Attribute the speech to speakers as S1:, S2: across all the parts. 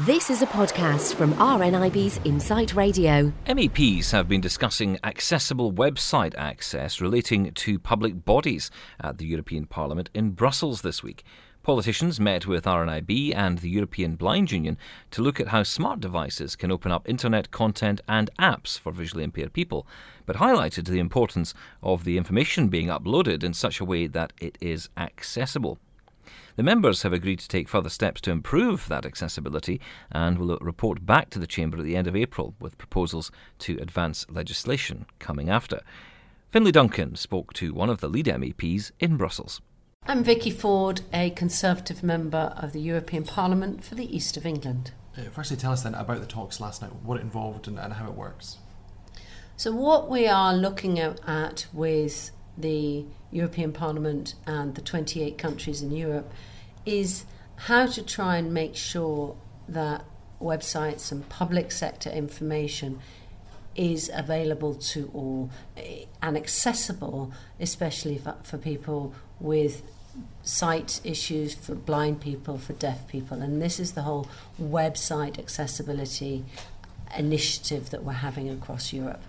S1: This is a podcast from RNIB's Insight Radio.
S2: MEPs have been discussing accessible website access relating to public bodies at the European Parliament in Brussels this week. Politicians met with RNIB and the European Blind Union to look at how smart devices can open up internet content and apps for visually impaired people, but highlighted the importance of the information being uploaded in such a way that it is accessible. The members have agreed to take further steps to improve that accessibility and will report back to the Chamber at the end of April with proposals to advance legislation coming after. Finlay Duncan spoke to one of the lead MEPs in Brussels.
S3: I'm Vicky Ford, a Conservative member of the European Parliament for the East of England.
S4: Uh, firstly, tell us then about the talks last night, what it involved and, and how it works.
S3: So, what we are looking at with the European Parliament and the 28 countries in Europe is how to try and make sure that websites and public sector information is available to all eh, and accessible, especially for, for people with sight issues, for blind people, for deaf people. And this is the whole website accessibility initiative that we're having across Europe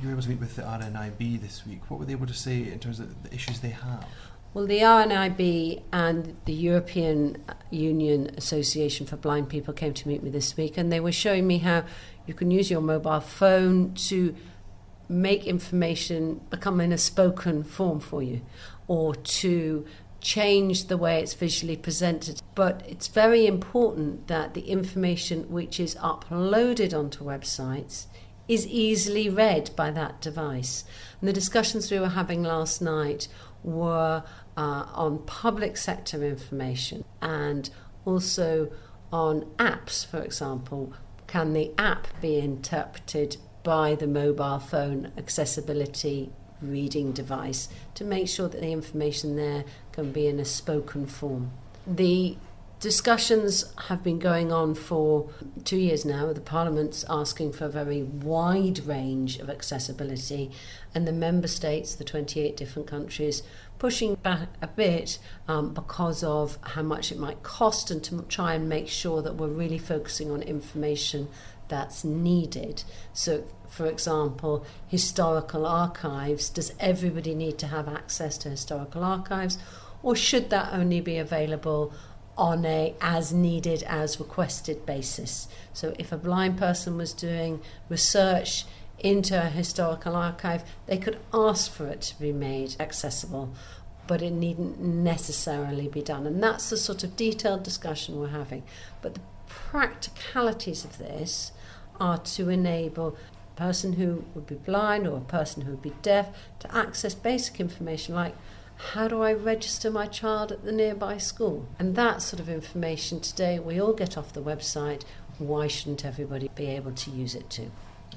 S4: you were able to meet with the RNIB this week. What were they able to say in terms of the issues they have?
S3: Well, the RNIB and the European uh, Union Association for Blind People came to meet me this week, and they were showing me how you can use your mobile phone to make information become in a spoken form for you, or to change the way it's visually presented. But it's very important that the information which is uploaded onto websites is easily read by that device. And the discussions we were having last night were uh, on public sector information and also on apps, for example. Can the app be interpreted by the mobile phone accessibility reading device to make sure that the information there can be in a spoken form? The discussions have been going on for two years now. The Parliament's asking for a very wide range of accessibility, and the member states, the 28 different countries, pushing back a bit um, because of how much it might cost and to try and make sure that we're really focusing on information that's needed. So, for example, historical archives does everybody need to have access to historical archives? Or should that only be available on a as needed as requested basis. So if a blind person was doing research into a historical archive, they could ask for it to be made accessible, but it needn't necessarily be done. And that's the sort of detailed discussion we're having. But the practicalities of this are to enable a person who would be blind or a person who would be deaf to access basic information like how do I register my child at the nearby school? And that sort of information today, we all get off the website. Why shouldn't everybody be able to use it too?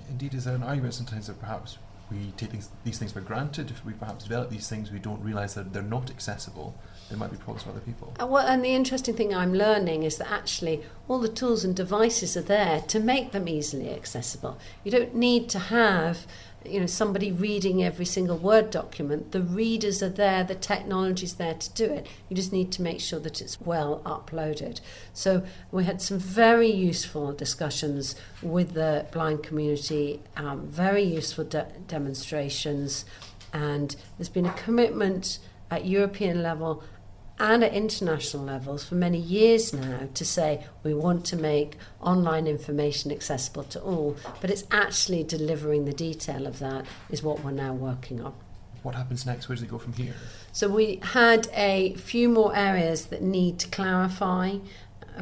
S4: Indeed, is there an argument sometimes that perhaps we take these, these things for granted? If we perhaps develop these things, we don't realise that they're not accessible. There might be problems for other people.
S3: Uh, well, and the interesting thing I'm learning is that actually all the tools and devices are there to make them easily accessible. You don't need to have you know somebody reading every single word document the readers are there the technology's there to do it. You just need to make sure that it's well uploaded. So we had some very useful discussions with the blind community um, very useful de- demonstrations and there's been a commitment at european level and at international levels for many years now to say we want to make online information accessible to all, but it's actually delivering the detail of that is what we're now working on.
S4: What happens next? Where does it go from here?
S3: So we had a few more areas that need to clarify.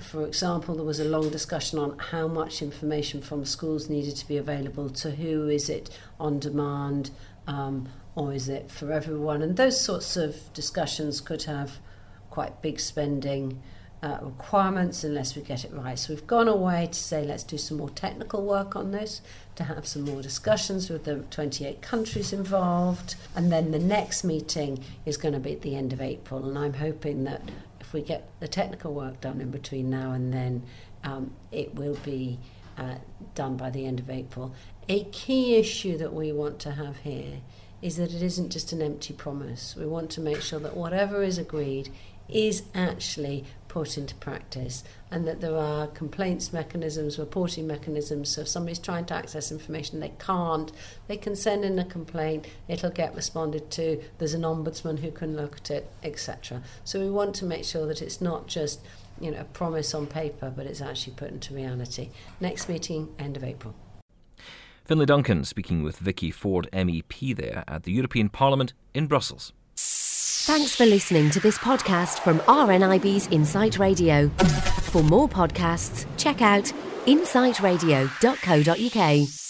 S3: For example, there was a long discussion on how much information from schools needed to be available to who. Is it on demand um, or is it for everyone? And those sorts of discussions could have quite big spending uh, requirements unless we get it right. So we've gone away to say let's do some more technical work on this, to have some more discussions with the 28 countries involved. And then the next meeting is going to be at the end of April. And I'm hoping that if we get the technical work done in between now and then, um, it will be uh, done by the end of April. A key issue that we want to have here is that it isn't just an empty promise. We want to make sure that whatever is agreed is actually put into practice and that there are complaints mechanisms, reporting mechanisms. So if somebody's trying to access information they can't, they can send in a complaint, it'll get responded to, there's an ombudsman who can look at it, etc. So we want to make sure that it's not just you know, a promise on paper, but it's actually put into reality. Next meeting, end of April.
S2: Finlay Duncan speaking with Vicky Ford MEP there at the European Parliament in Brussels.
S1: Thanks for listening to this podcast from RNIB's Insight Radio. For more podcasts, check out insightradio.co.uk.